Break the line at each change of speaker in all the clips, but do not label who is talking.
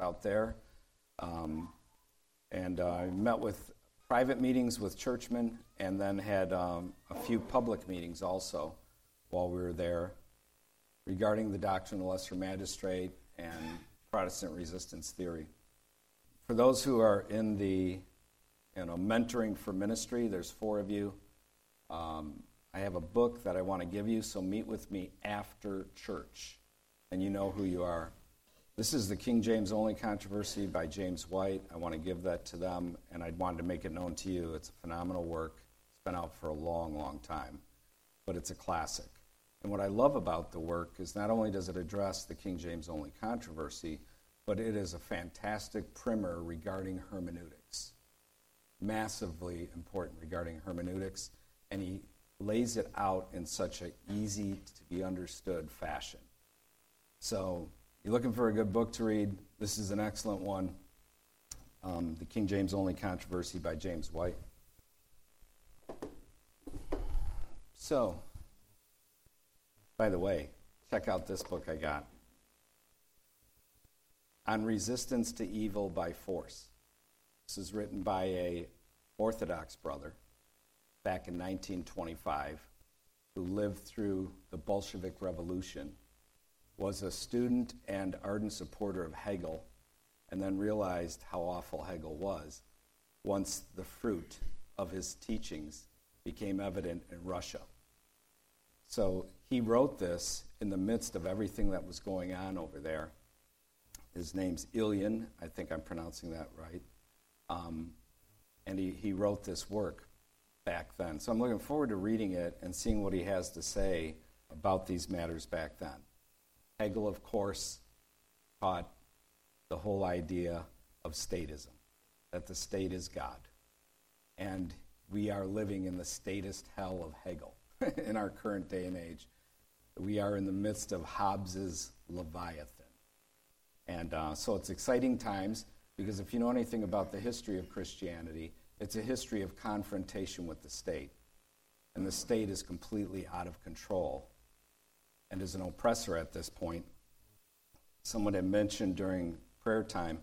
out there. Um, and uh, I met with private meetings with churchmen and then had um, a few public meetings also while we were there regarding the doctrine of the lesser magistrate and Protestant resistance theory. For those who are in the you know, mentoring for ministry, there's four of you. Um, I have a book that I want to give you, so meet with me after church, and you know who you are. This is the King James Only Controversy by James White. I want to give that to them, and I wanted to make it known to you. It's a phenomenal work. It's been out for a long, long time, but it's a classic. And what I love about the work is not only does it address the King James Only controversy, but it is a fantastic primer regarding hermeneutics. Massively important regarding hermeneutics, and he lays it out in such an easy to be understood fashion. So, you're looking for a good book to read, this is an excellent one. Um, the King James Only Controversy by James White. So, by the way, check out this book I got on resistance to evil by force. This is written by a Orthodox brother back in 1925 who lived through the Bolshevik Revolution, was a student and ardent supporter of Hegel, and then realized how awful Hegel was once the fruit of his teachings became evident in Russia. So he wrote this in the midst of everything that was going on over there. His name's Ilyin, I think I'm pronouncing that right. Um, and he, he wrote this work back then. So I'm looking forward to reading it and seeing what he has to say about these matters back then. Hegel, of course, taught the whole idea of statism, that the state is God. And we are living in the statist hell of Hegel in our current day and age. We are in the midst of Hobbes's Leviathan. And uh, so it's exciting times because if you know anything about the history of Christianity, it's a history of confrontation with the state. And the state is completely out of control and is an oppressor at this point. Someone had mentioned during prayer time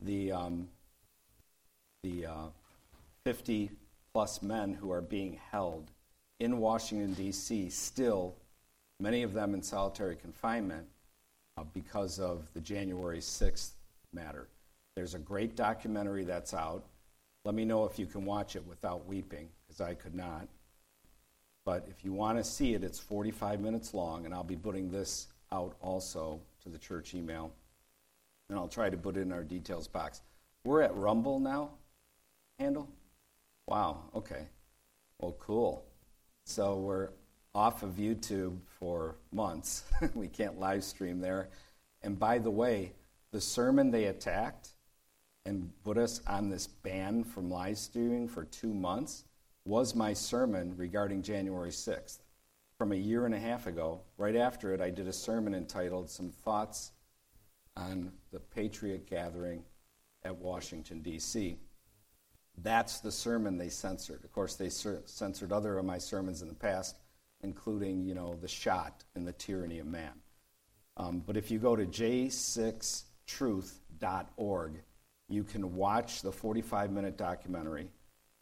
the, um, the uh, 50 plus men who are being held in Washington, D.C., still, many of them in solitary confinement uh, because of the January 6th matter. There's a great documentary that's out. Let me know if you can watch it without weeping, because I could not. But if you want to see it, it's 45 minutes long, and I'll be putting this out also to the church email. And I'll try to put it in our details box. We're at Rumble now, handle? Wow, okay. Well, cool. So we're off of YouTube for months. we can't live stream there. And by the way, the sermon they attacked and put us on this ban from live streaming for two months was my sermon regarding January 6th. From a year and a half ago, right after it, I did a sermon entitled Some Thoughts on the Patriot Gathering at Washington, D.C. That's the sermon they censored. Of course, they censored other of my sermons in the past, including, you know, the shot and the tyranny of man. Um, but if you go to j6truth.org, you can watch the 45 minute documentary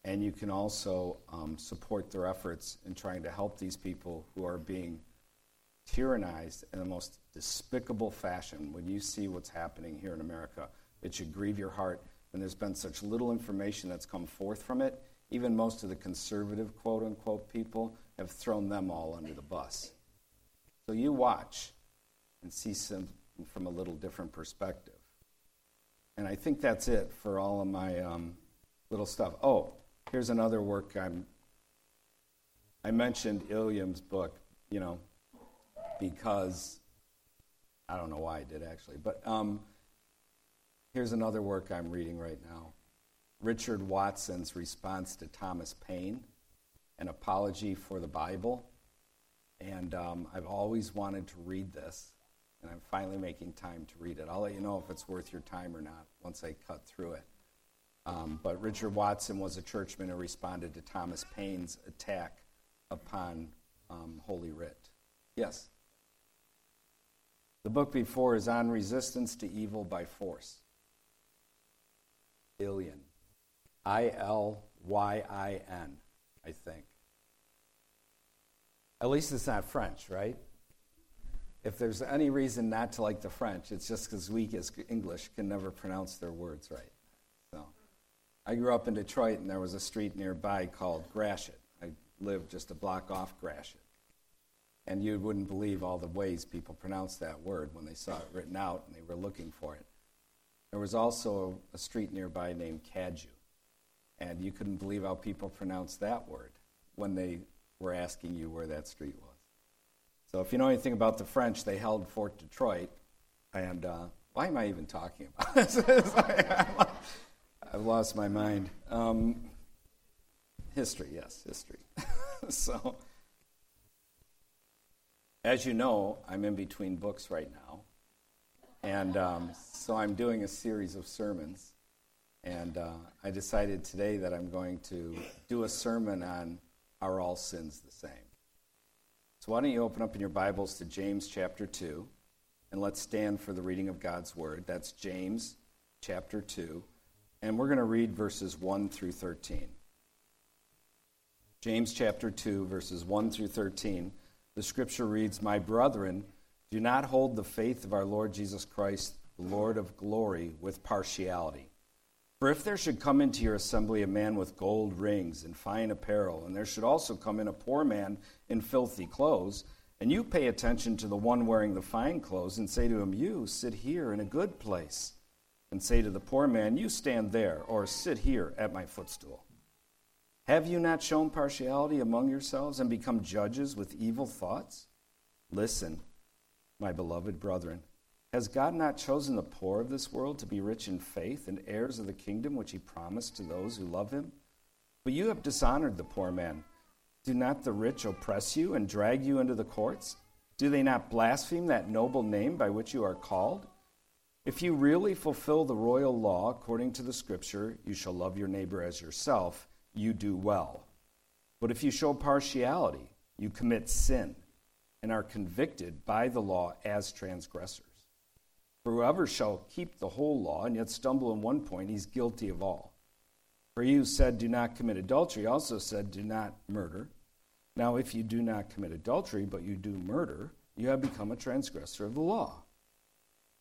and you can also um, support their efforts in trying to help these people who are being tyrannized in the most despicable fashion. When you see what's happening here in America, it should grieve your heart. And there's been such little information that's come forth from it. Even most of the conservative, quote unquote, people have thrown them all under the bus. So you watch and see some from a little different perspective. And I think that's it for all of my um, little stuff. Oh, here's another work I'm. I mentioned Ilyin's book, you know, because I don't know why I did actually, but um, here's another work I'm reading right now Richard Watson's response to Thomas Paine, an apology for the Bible. And um, I've always wanted to read this and I'm finally making time to read it. I'll let you know if it's worth your time or not once I cut through it. Um, but Richard Watson was a churchman who responded to Thomas Paine's attack upon um, Holy Writ. Yes? The book before is On Resistance to Evil by Force. Ilyin. I L Y I N, I think. At least it's not French, right? If there's any reason not to like the French, it's just because we as English can never pronounce their words right. I grew up in Detroit, and there was a street nearby called Gratiot. I lived just a block off Gratiot. And you wouldn't believe all the ways people pronounced that word when they saw it written out and they were looking for it. There was also a, street nearby named Cadieux. And you couldn't believe how people pronounced that word when they were asking you where that street was. So if you know anything about the French, they held Fort Detroit. And uh, why am I even talking about this? I've lost my mind. Um, history, yes, history. so, as you know, I'm in between books right now. And um, so I'm doing a series of sermons. And uh, I decided today that I'm going to do a sermon on Are All Sins the Same? So why don't you open up in your Bibles to James chapter 2, and let's stand for the reading of God's Word. That's James chapter 2, and we're going to read verses 1 through 13. James chapter 2, verses 1 through 13. The scripture reads, My brethren, do not hold the faith of our Lord Jesus Christ, the Lord of glory, with partiality. For if there should come into your assembly a man with gold rings and fine apparel, and there should also come in a poor man in filthy clothes, and you pay attention to the one wearing the fine clothes, and say to him, You sit here in a good place, and say to the poor man, You stand there, or sit here at my footstool. Have you not shown partiality among yourselves and become judges with evil thoughts? Listen, my beloved brethren. Has God not chosen the poor of this world to be rich in faith and heirs of the kingdom which he promised to those who love him? But you have dishonored the poor man. Do not the rich oppress you and drag you into the courts? Do they not blaspheme that noble name by which you are called? If you really fulfill the royal law according to the scripture, you shall love your neighbor as yourself, you do well. But if you show partiality, you commit sin and are convicted by the law as transgressors. For whoever shall keep the whole law and yet stumble in one point, he's guilty of all. For he who said, Do not commit adultery, also said, Do not murder. Now, if you do not commit adultery, but you do murder, you have become a transgressor of the law.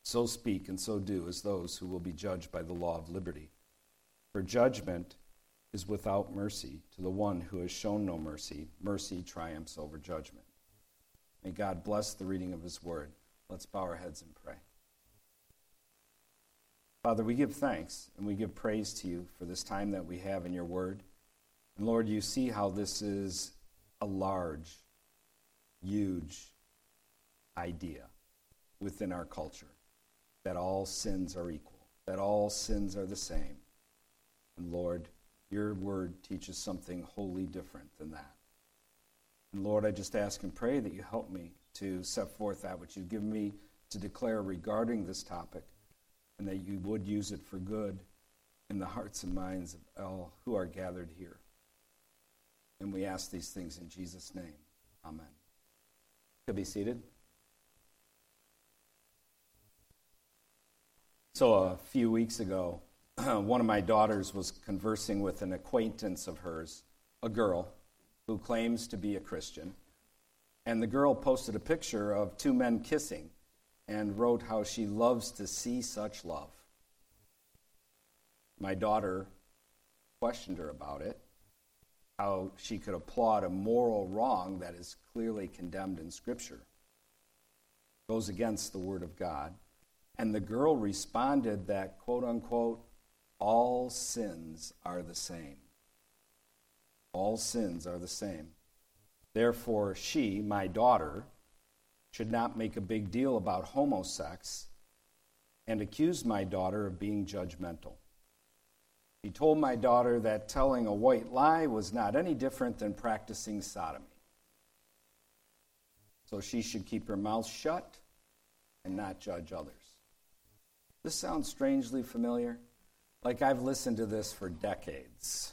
So speak and so do as those who will be judged by the law of liberty. For judgment is without mercy to the one who has shown no mercy. Mercy triumphs over judgment. May God bless the reading of his word. Let's bow our heads and pray. Father, we give thanks and we give praise to you for this time that we have in your word. And Lord, you see how this is a large, huge idea within our culture that all sins are equal, that all sins are the same. And Lord, your word teaches something wholly different than that. And Lord, I just ask and pray that you help me to set forth that which you've given me to declare regarding this topic and that you would use it for good in the hearts and minds of all who are gathered here. And we ask these things in Jesus' name. Amen. Could be seated. So, a few weeks ago, one of my daughters was conversing with an acquaintance of hers, a girl who claims to be a Christian. And the girl posted a picture of two men kissing and wrote how she loves to see such love. My daughter questioned her about it, how she could applaud a moral wrong that is clearly condemned in Scripture, goes against the Word of God. And the girl responded that, quote unquote, all sins are the same. All sins are the same. Therefore, she, my daughter, should not make a big deal about homosex and accuse my daughter of being judgmental. He told my daughter that telling a white lie was not any different than practicing sodomy. So she should keep her mouth shut and not judge others. This sounds strangely familiar, like I've listened to this for decades.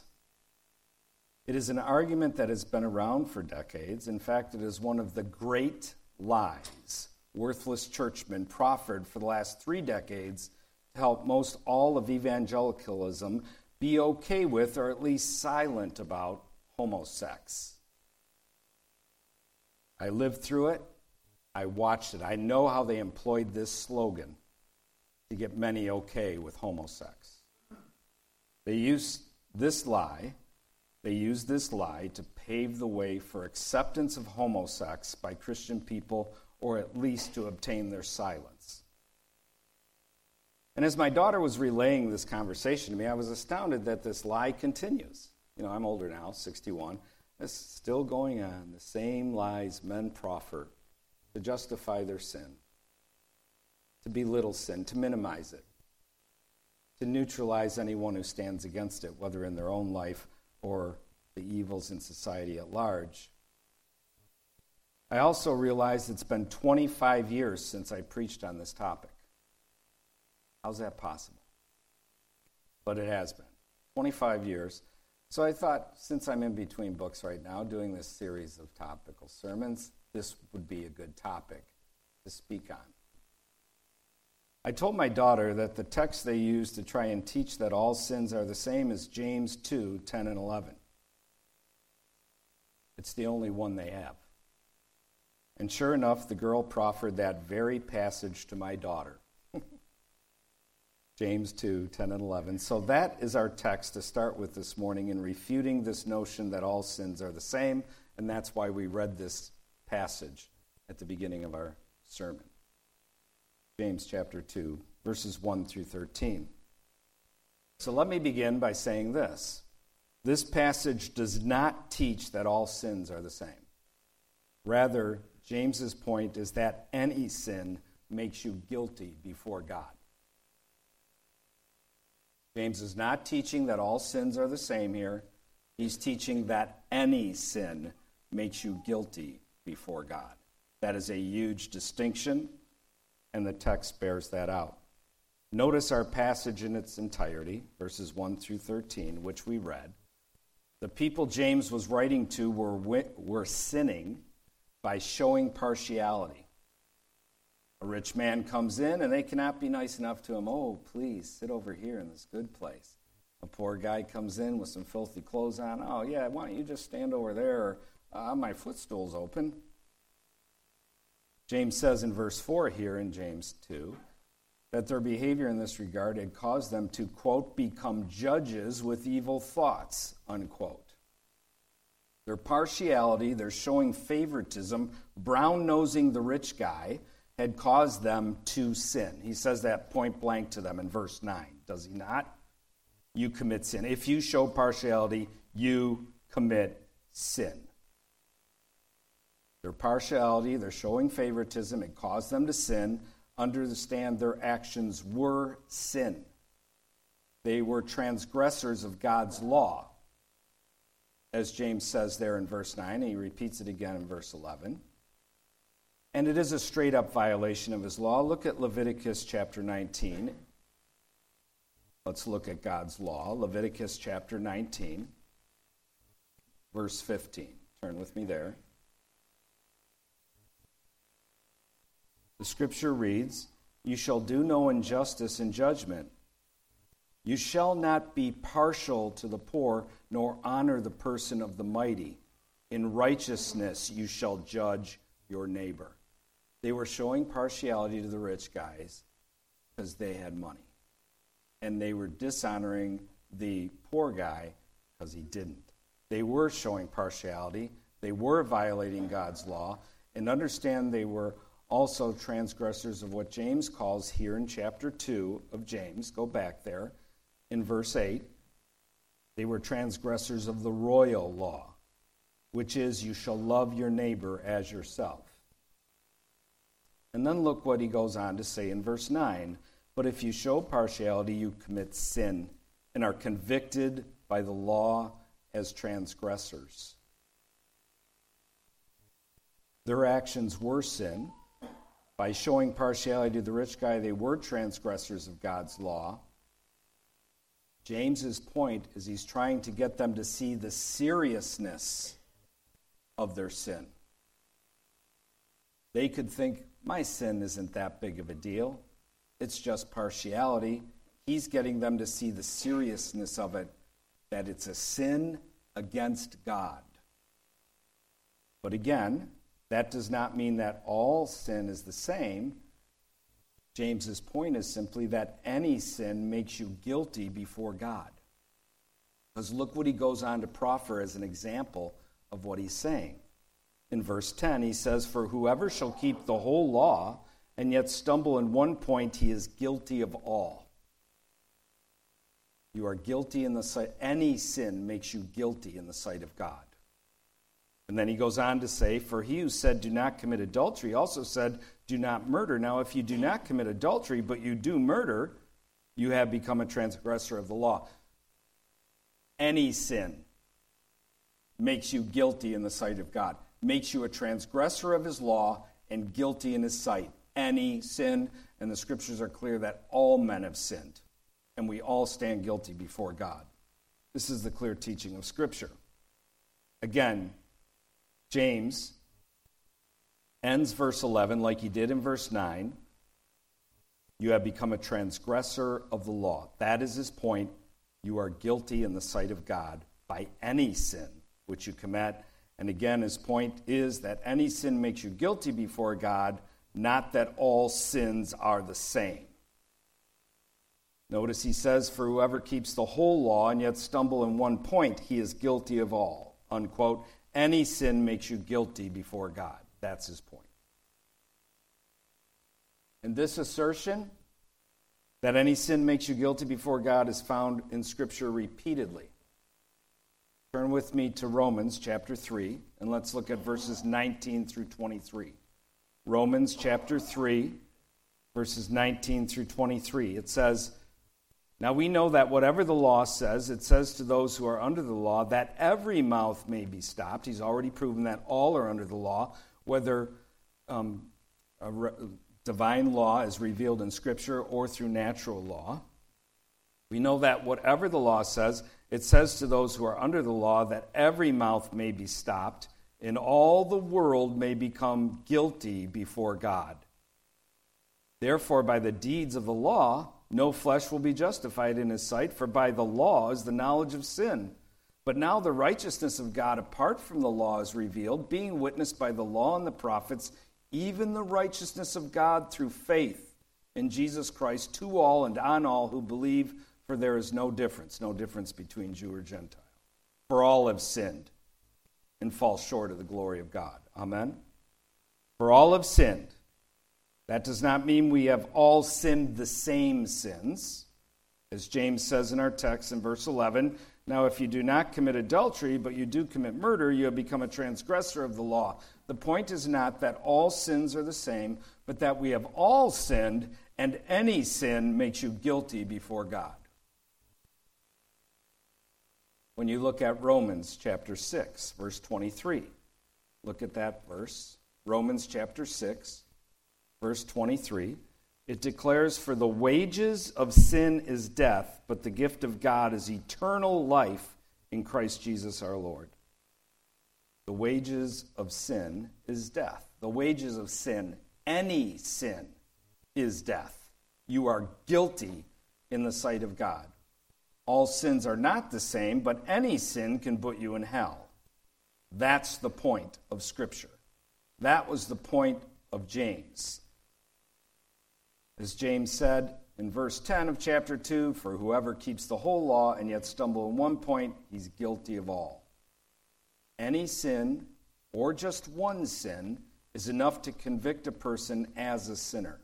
It is an argument that has been around for decades. In fact, it is one of the great lies worthless churchmen proffered for the last three decades to help most all of evangelicalism be okay with or at least silent about homosex. I lived through it. I watched it. I know how they employed this slogan to get many okay with homosex. They used this lie, they used this lie to pave the way for acceptance of homosex by Christian people or at least to obtain their silence. And as my daughter was relaying this conversation to me, I was astounded that this lie continues. You know, I'm older now, 61. It's still going on. The same lies men proffer to justify their sin, to belittle sin, to minimize it, to neutralize anyone who stands against it, whether in their own life or the evils in society at large. I also realize it's been 25 years since I preached on this topic. How's that possible? But it has been 25 years. So I thought, since I'm in between books right now, doing this series of topical sermons, this would be a good topic to speak on. I told my daughter that the text they use to try and teach that all sins are the same is James 2 10 and 11. It's the only one they have. And sure enough, the girl proffered that very passage to my daughter. James 2 10 and 11. So that is our text to start with this morning in refuting this notion that all sins are the same, and that's why we read this passage at the beginning of our sermon. James chapter 2, verses 1 through 13. So let me begin by saying this. This passage does not teach that all sins are the same. Rather, James's point is that any sin makes you guilty before God. James is not teaching that all sins are the same here. He's teaching that any sin makes you guilty before God. That is a huge distinction, and the text bears that out. Notice our passage in its entirety, verses 1 through 13, which we read. The people James was writing to were, were sinning by showing partiality. A rich man comes in and they cannot be nice enough to him. Oh, please sit over here in this good place. A poor guy comes in with some filthy clothes on. Oh, yeah, why don't you just stand over there? Uh, my footstool's open. James says in verse 4 here in James 2 that their behavior in this regard had caused them to, quote, become judges with evil thoughts, unquote. Their partiality, their showing favoritism, brown nosing the rich guy, had caused them to sin. He says that point blank to them in verse 9, does he not? You commit sin. If you show partiality, you commit sin. Their partiality, their showing favoritism, it caused them to sin. Understand their actions were sin. They were transgressors of God's law, as James says there in verse 9, and he repeats it again in verse 11. And it is a straight up violation of his law. Look at Leviticus chapter 19. Let's look at God's law. Leviticus chapter 19, verse 15. Turn with me there. The scripture reads You shall do no injustice in judgment. You shall not be partial to the poor, nor honor the person of the mighty. In righteousness you shall judge your neighbor. They were showing partiality to the rich guys because they had money. And they were dishonoring the poor guy because he didn't. They were showing partiality. They were violating God's law. And understand they were also transgressors of what James calls here in chapter 2 of James. Go back there in verse 8. They were transgressors of the royal law, which is, you shall love your neighbor as yourself. And then look what he goes on to say in verse 9. But if you show partiality, you commit sin and are convicted by the law as transgressors. Their actions were sin. By showing partiality to the rich guy, they were transgressors of God's law. James's point is he's trying to get them to see the seriousness of their sin. They could think my sin isn't that big of a deal. It's just partiality. He's getting them to see the seriousness of it, that it's a sin against God. But again, that does not mean that all sin is the same. James's point is simply that any sin makes you guilty before God. Because look what he goes on to proffer as an example of what he's saying. In verse 10, he says, For whoever shall keep the whole law and yet stumble in one point, he is guilty of all. You are guilty in the sight, any sin makes you guilty in the sight of God. And then he goes on to say, For he who said, Do not commit adultery, also said, Do not murder. Now, if you do not commit adultery, but you do murder, you have become a transgressor of the law. Any sin makes you guilty in the sight of God, makes you a transgressor of his law and guilty in his sight. Any sin, and the scriptures are clear that all men have sinned, and we all stand guilty before God. This is the clear teaching of Scripture. Again, James ends verse 11 like he did in verse 9. You have become a transgressor of the law. That is his point. You are guilty in the sight of God by any sin which you commit. And again, his point is that any sin makes you guilty before God, not that all sins are the same. Notice he says, For whoever keeps the whole law and yet stumble in one point, he is guilty of all. Unquote. Any sin makes you guilty before God. That's his point. And this assertion that any sin makes you guilty before God is found in Scripture repeatedly. Turn with me to Romans chapter 3, and let's look at verses 19 through 23. Romans chapter 3, verses 19 through 23. It says, now we know that whatever the law says, it says to those who are under the law that every mouth may be stopped. He's already proven that all are under the law, whether um, re- divine law is revealed in Scripture or through natural law. We know that whatever the law says, it says to those who are under the law that every mouth may be stopped, and all the world may become guilty before God. Therefore, by the deeds of the law, no flesh will be justified in his sight, for by the law is the knowledge of sin. But now the righteousness of God apart from the law is revealed, being witnessed by the law and the prophets, even the righteousness of God through faith in Jesus Christ to all and on all who believe, for there is no difference, no difference between Jew or Gentile. For all have sinned and fall short of the glory of God. Amen? For all have sinned that does not mean we have all sinned the same sins. As James says in our text in verse 11, now if you do not commit adultery, but you do commit murder, you have become a transgressor of the law. The point is not that all sins are the same, but that we have all sinned, and any sin makes you guilty before God. When you look at Romans chapter 6, verse 23, look at that verse. Romans chapter 6, verse 23, it declares, For the wages of sin is death, but the gift of God is eternal life in Christ Jesus our Lord. The wages of sin is death. The wages of sin, any sin, is death. You are guilty in the sight of God. All sins are not the same, but any sin can put you in hell. That's the point of Scripture. That was the point of James. As James said in verse 10 of chapter 2 For whoever keeps the whole law and yet stumble in one point, he's guilty of all. Any sin, or just one sin, is enough to convict a person as a sinner.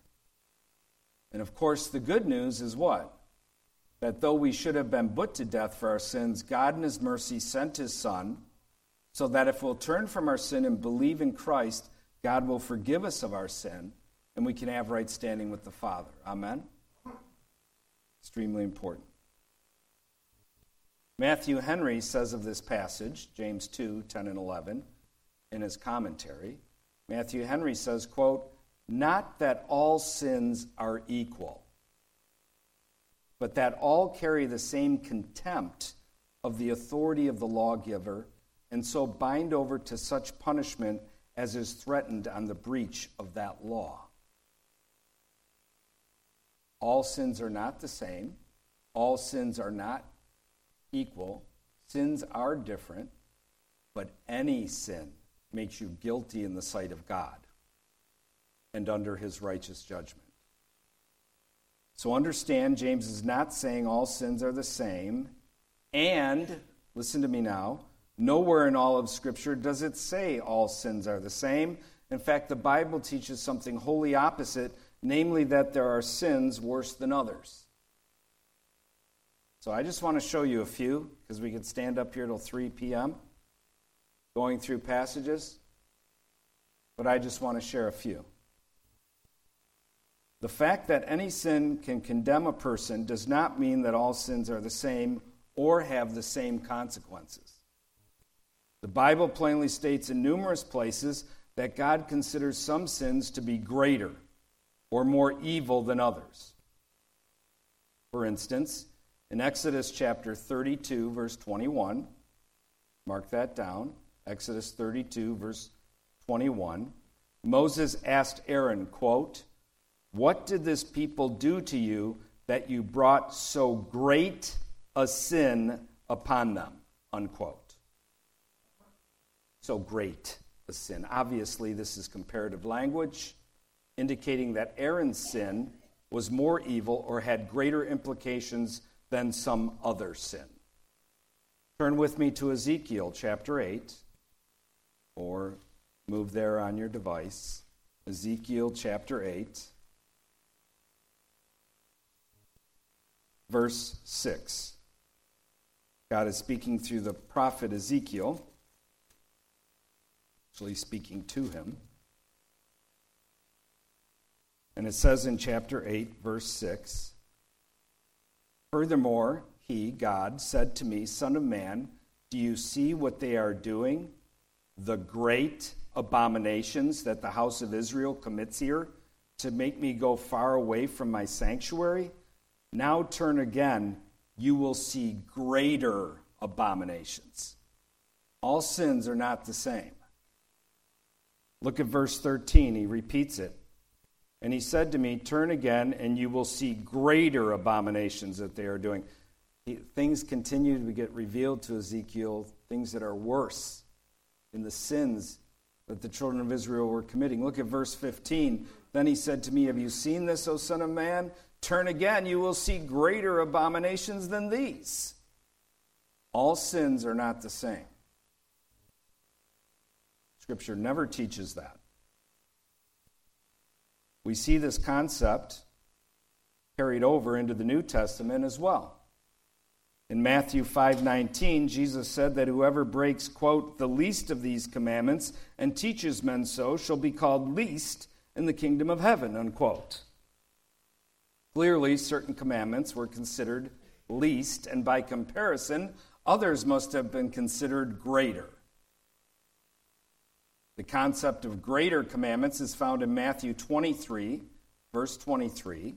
And of course, the good news is what? That though we should have been put to death for our sins, God in His mercy sent His Son, so that if we'll turn from our sin and believe in Christ, God will forgive us of our sin and we can have right standing with the Father. Amen? Extremely important. Matthew Henry says of this passage, James 2 10 and 11, in his commentary. Matthew Henry says, quote, Not that all sins are equal, but that all carry the same contempt of the authority of the lawgiver, and so bind over to such punishment as is threatened on the breach of that law. All sins are not the same, all sins are not equal, sins are different, but any sin makes you guilty in the sight of God and under his righteous judgment. So understand, James is not saying all sins are the same. And, listen to me now, nowhere in all of Scripture does it say all sins are the same. In fact, the Bible teaches something wholly opposite, namely that there are sins worse than others. So I just want to show you a few, because we could stand up here till 3 p.m. going through passages. But I just want to share a few. The fact that any sin can condemn a person does not mean that all sins are the same or have the same consequences. The Bible plainly states in numerous places that God considers some sins to be greater or more evil than others. For instance, in Exodus chapter 32, verse 21, mark that down. Exodus 32, verse 21. Moses asked Aaron, quote, what did this people do to you that you brought so great a sin upon them? Unquote. So great a sin. Obviously, this is comparative language, indicating that Aaron's sin was more evil or had greater implications than some other sin. Turn with me to Ezekiel chapter 8, or move there on your device. Ezekiel chapter 8. verse 6. God is speaking through the prophet Ezekiel, actually speaking to him. And it says in chapter 8, verse 6 Furthermore, he, God, said to me, Son of man, do you see what they are doing? The great abominations that the house of Israel commits here to make me go far away from my sanctuary? Now turn again, you will see greater abominations. All sins are not the same. Look at verse 13. He repeats it. And he said to me, Turn again, and you will see greater abominations that they are doing. things continue to get revealed to Ezekiel, things that are worse in the sins that the children of Israel were committing. Look at verse 15. Then he said to me, Have you seen this, O Son of Man? Turn again, you will see greater abominations than these. All sins are not the same. Scripture never teaches that. We see this concept carried over into the New Testament as well. In Matthew 5:19, Jesus said that whoever breaks quote the least of these commandments and teaches men so shall be called least in the kingdom of heaven unquote. Clearly, certain commandments were considered least, and by comparison, others must have been considered greater. The concept of greater commandments is found in Matthew 23, verse 23.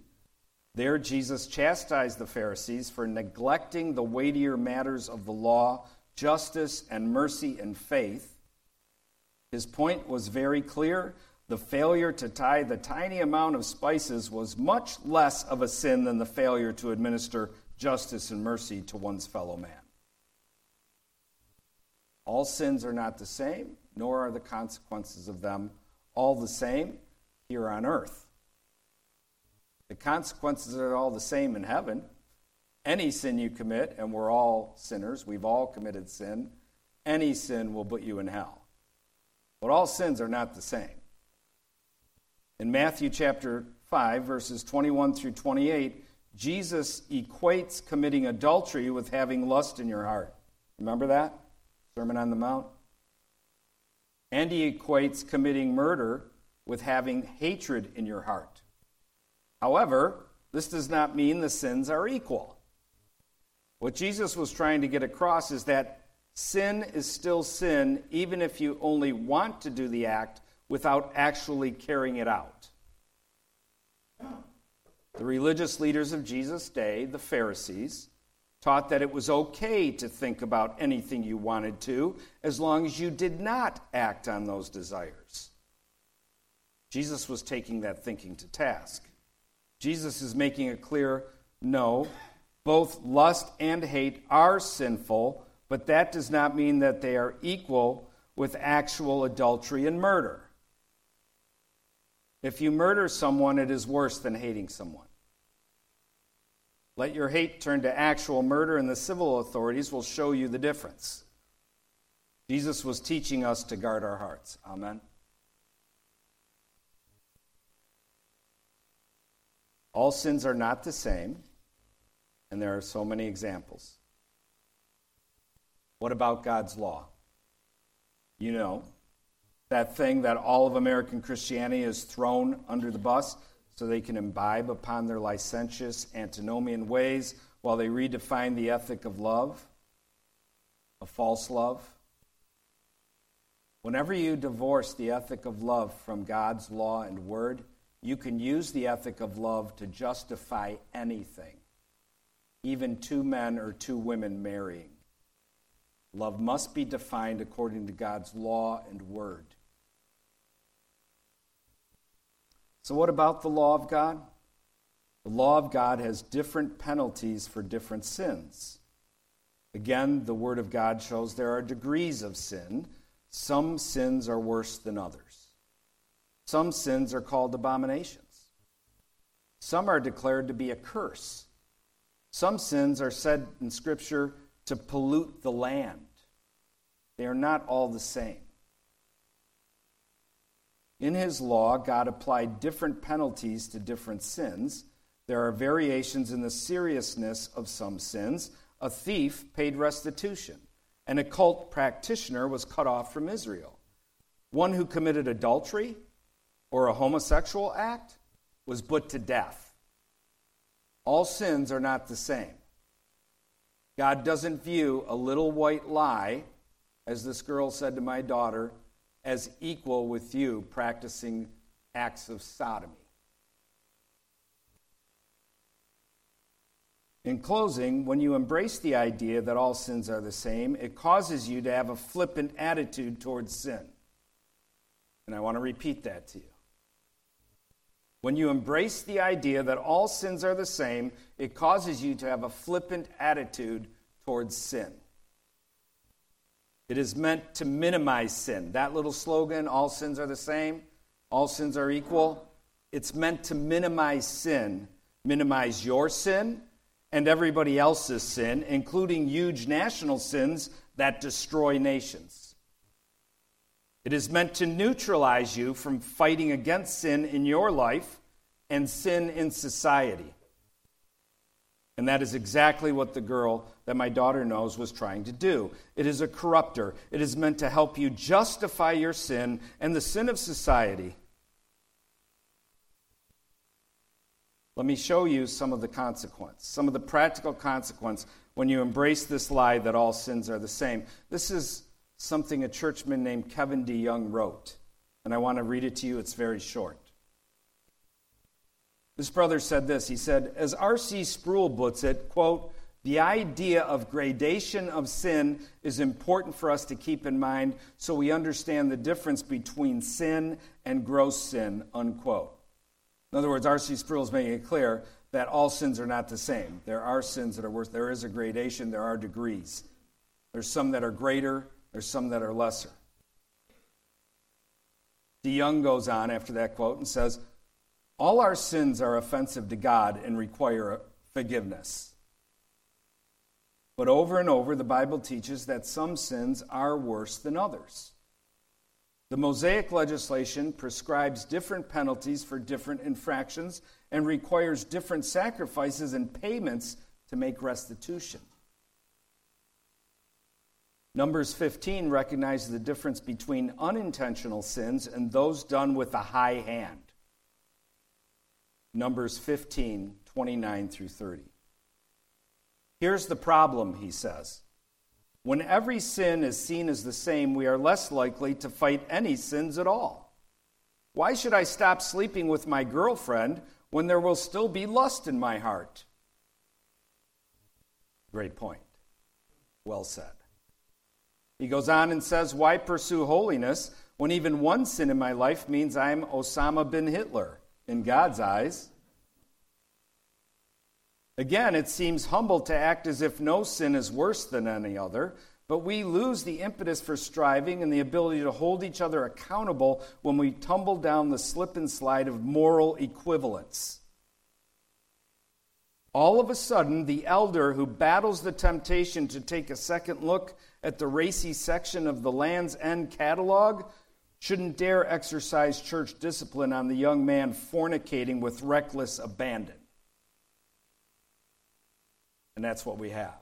There, Jesus chastised the Pharisees for neglecting the weightier matters of the law, justice, and mercy and faith. His point was very clear the failure to tithe a tiny amount of spices was much less of a sin than the failure to administer justice and mercy to one's fellow man. All sins are not the same, nor are the consequences of them all the same here on earth. The consequences are all the same in heaven. Any sin you commit, and we're all sinners, we've all committed sin, any sin will put you in hell. But all sins are not the same. In Matthew chapter 5, verses 21 through 28, Jesus equates committing adultery with having lust in your heart. Remember that? Sermon on the Mount? And he equates committing murder with having hatred in your heart. However, this does not mean the sins are equal. What Jesus was trying to get across is that sin is still sin, even if you only want to do the act without actually carrying it out. The religious leaders of Jesus' day, the Pharisees, taught that it was okay to think about anything you wanted to as long as you did not act on those desires. Jesus was taking that thinking to task. Jesus is making it clear no, both lust and hate are sinful, but that does not mean that they are equal with actual adultery and murder. If you murder someone, it is worse than hating someone. Let your hate turn to actual murder, and the civil authorities will show you the difference. Jesus was teaching us to guard our hearts. Amen. All sins are not the same, and there are so many examples. What about God's law? You know, that thing that all of American Christianity is thrown under the bus so they can imbibe upon their licentious antinomian ways while they redefine the ethic of love, a false love. Whenever you divorce the ethic of love from God's law and word, you can use the ethic of love to justify anything, even two men or two women marrying. Love must be defined according to God's law and word. So, what about the law of God? The law of God has different penalties for different sins. Again, the Word of God shows there are degrees of sin. Some sins are worse than others. Some sins are called abominations. Some are declared to be a curse. Some sins are said in Scripture to pollute the land. They are not all the same. In his law, God applied different penalties to different sins. There are variations in the seriousness of some sins. A thief paid restitution, An occult practitioner was cut off from Israel. One who committed adultery or a homosexual act was put to death. All sins are not the same. God doesn't view a little white lie, as this girl said to my daughter, as equal with you practicing acts of sodomy. In closing, when you embrace the idea that all sins are the same, it causes you to have a flippant attitude towards sin. And I want to repeat that to you. When you embrace the idea that all sins are the same, it causes you to have a flippant attitude towards sin. It is meant to minimize sin. That little slogan, all sins are the same, all sins are equal, it's meant to minimize sin, minimize your sin and everybody else's sin, including huge national sins that destroy nations. It is meant to neutralize you from fighting against sin in your life and sin in society. And that is exactly what the girl that my daughter knows was trying to do. It is a corrupter, it is meant to help you justify your sin and the sin of society. Let me show you some of the consequence, some of the practical consequence when you embrace this lie that all sins are the same. This is something a churchman named Kevin DeYoung wrote, and I want to read it to you. It's very short. This brother said this. He said, as R.C. Sproul puts it, quote, the idea of gradation of sin is important for us to keep in mind so we understand the difference between sin and gross sin, unquote. In other words, R.C. Sproul is making it clear that all sins are not the same. There are sins that are worse. There is a gradation, there are degrees. There's some that are greater, there's some that are lesser. DeYoung goes on after that quote and says, all our sins are offensive to God and require forgiveness. But over and over, the Bible teaches that some sins are worse than others. The Mosaic legislation prescribes different penalties for different infractions and requires different sacrifices and payments to make restitution. Numbers 15 recognizes the difference between unintentional sins and those done with a high hand. Numbers 15, 29 through 30. Here's the problem, he says. When every sin is seen as the same, we are less likely to fight any sins at all. Why should I stop sleeping with my girlfriend when there will still be lust in my heart? Great point. Well said. He goes on and says, Why pursue holiness when even one sin in my life means I'm Osama bin Hitler? In God's eyes. Again, it seems humble to act as if no sin is worse than any other, but we lose the impetus for striving and the ability to hold each other accountable when we tumble down the slip and slide of moral equivalence. All of a sudden, the elder who battles the temptation to take a second look at the racy section of the Land's End catalog shouldn't dare exercise church discipline on the young man fornicating with reckless abandon. And that's what we have.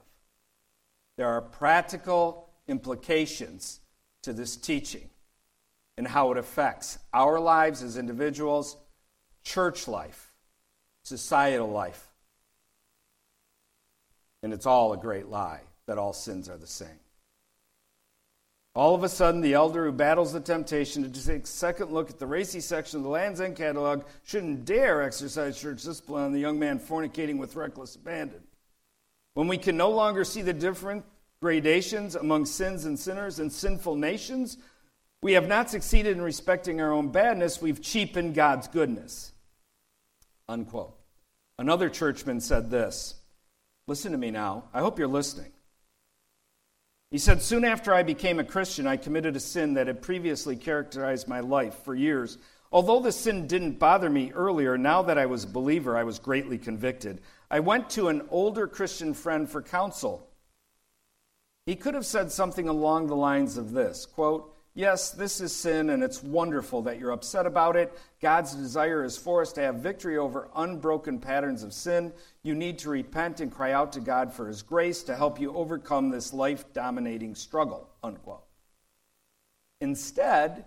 There are practical implications to this teaching and how it affects our lives as individuals, church life, societal life. And it's all a great lie that all sins are the same. All of a sudden, the elder who battles the temptation to take a second look at the racy section of the Lands' End catalog shouldn't dare exercise church discipline on the young man fornicating with reckless abandon. When we can no longer see the different gradations among sins and sinners and sinful nations, we have not succeeded in respecting our own badness, we've cheapened God's goodness. Unquote. Another churchman said this Listen to me now. I hope you're listening. He said, Soon after I became a Christian, I committed a sin that had previously characterized my life for years. Although the sin didn't bother me earlier, now that I was a believer, I was greatly convicted. I went to an older Christian friend for counsel. He could have said something along the lines of this quote, Yes, this is sin, and it's wonderful that you're upset about it. God's desire is for us to have victory over unbroken patterns of sin. You need to repent and cry out to God for His grace to help you overcome this life dominating struggle. Unquote. Instead,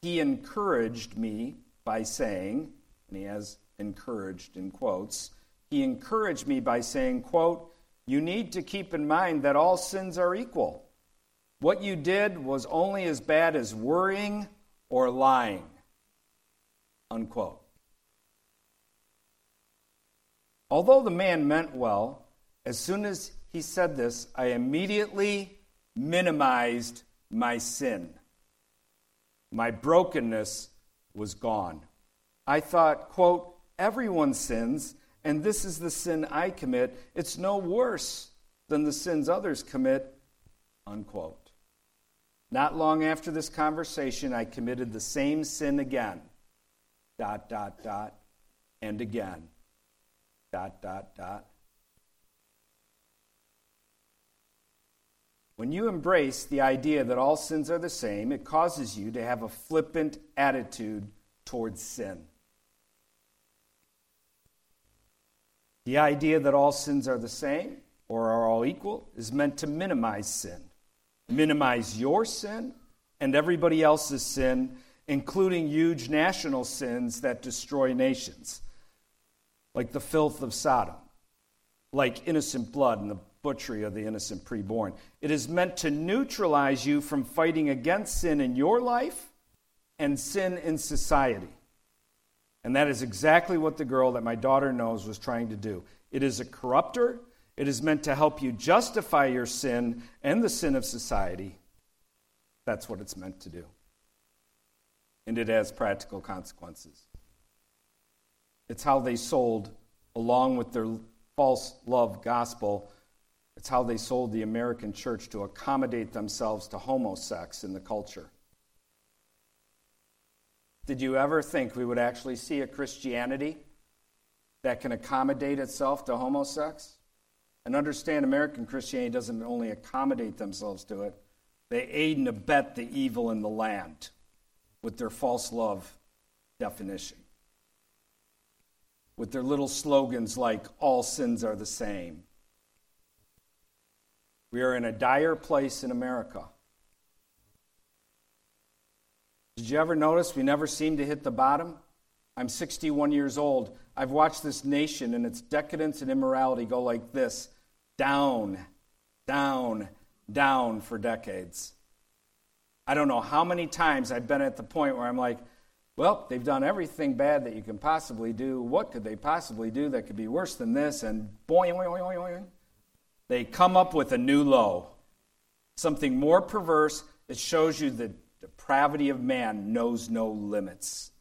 he encouraged me by saying, and he has encouraged in quotes, he encouraged me by saying, quote, you need to keep in mind that all sins are equal. What you did was only as bad as worrying or lying. Unquote. Although the man meant well, as soon as he said this, I immediately minimized my sin. My brokenness was gone. I thought, quote, everyone sins, and this is the sin I commit. It's no worse than the sins others commit, unquote. Not long after this conversation, I committed the same sin again. Dot, dot, dot, and again. Dot, dot, dot. When you embrace the idea that all sins are the same, it causes you to have a flippant attitude towards sin. The idea that all sins are the same or are all equal is meant to minimize sin minimize your sin and everybody else's sin, including huge national sins that destroy nations, like the filth of Sodom, like innocent blood and the butchery of the innocent preborn. It is meant to neutralize you from fighting against sin in your life and sin in society. And that is exactly what the girl that my daughter knows was trying to do. It is a corrupter it is meant to help you justify your sin and the sin of society. That's what it's meant to do. And it has practical consequences. It's how they sold, along with their false love gospel, it's how they sold the American church to accommodate themselves to homosex in the culture. Did you ever think we would actually see a Christianity that can accommodate itself to homosex? And understand American Christianity doesn't only accommodate themselves to it, they aid and abet the evil in the land with their false love definition. With their little slogans like, all sins are the same. We are in a dire place in America. Did you ever notice we never seem to hit the bottom? I'm 61 years old. I've watched this nation and its decadence and immorality go like this down, down, down for decades. I don't know how many times I've been at the point where I'm like, well, they've done everything bad that you can possibly do. What could they possibly do that could be worse than this? And boing, boing, boing, boing. They come up with a new low. Something more perverse that shows you the depravity of man knows no limits.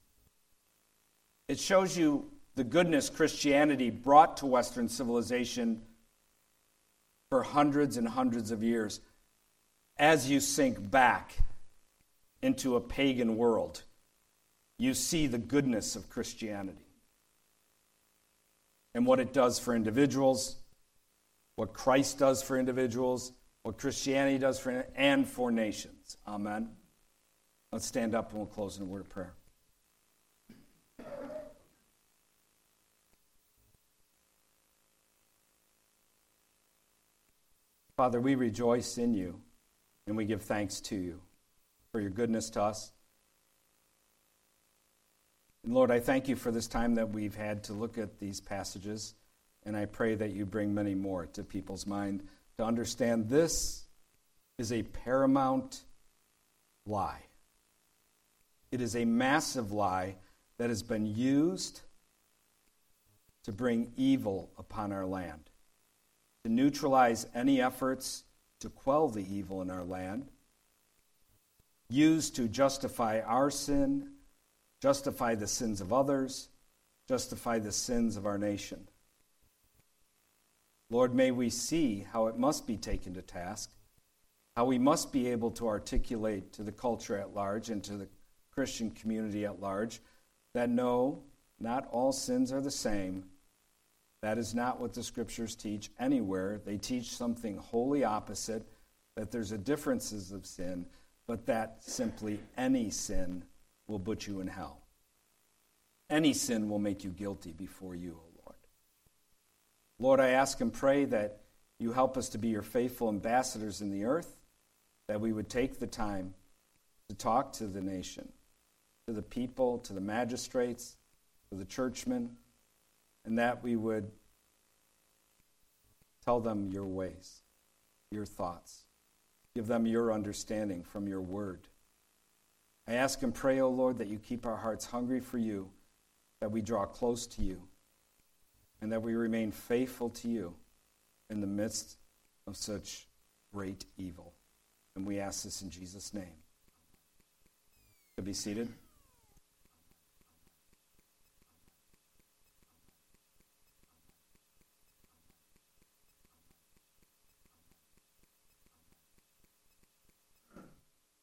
It shows you the goodness Christianity brought to Western civilization for hundreds and hundreds of years, as you sink back into a pagan world, you see the goodness of Christianity and what it does for individuals, what Christ does for individuals, what Christianity does for and for nations. Amen. Let's stand up and we'll close in a word of prayer. Father, we rejoice in you and we give thanks to you for your goodness to us. And Lord, I thank you for this time that we've had to look at these passages, and I pray that you bring many more to people's mind to understand this is a paramount lie. It is a massive lie that has been used to bring evil upon our land, to neutralize any efforts to quell the evil in our land, used to justify our sin, justify the sins of others, justify the sins of our nation. Lord, may we see how it must be taken to task, how we must be able to articulate to the culture at large and to the Christian community at large that no, not all sins are the same. That is not what the scriptures teach anywhere. They teach something wholly opposite that there's a differences of sin, but that simply any sin will put you in hell. Any sin will make you guilty before you, O Lord. Lord, I ask and pray that you help us to be your faithful ambassadors in the earth, that we would take the time to talk to the nation to the people, to the magistrates, to the churchmen, and that we would tell them your ways, your thoughts, give them your understanding from your word. I ask and pray, O oh Lord, that you keep our hearts hungry for you, that we draw close to you, and that we remain faithful to you in the midst of such great evil. And we ask this in Jesus' name. To be seated.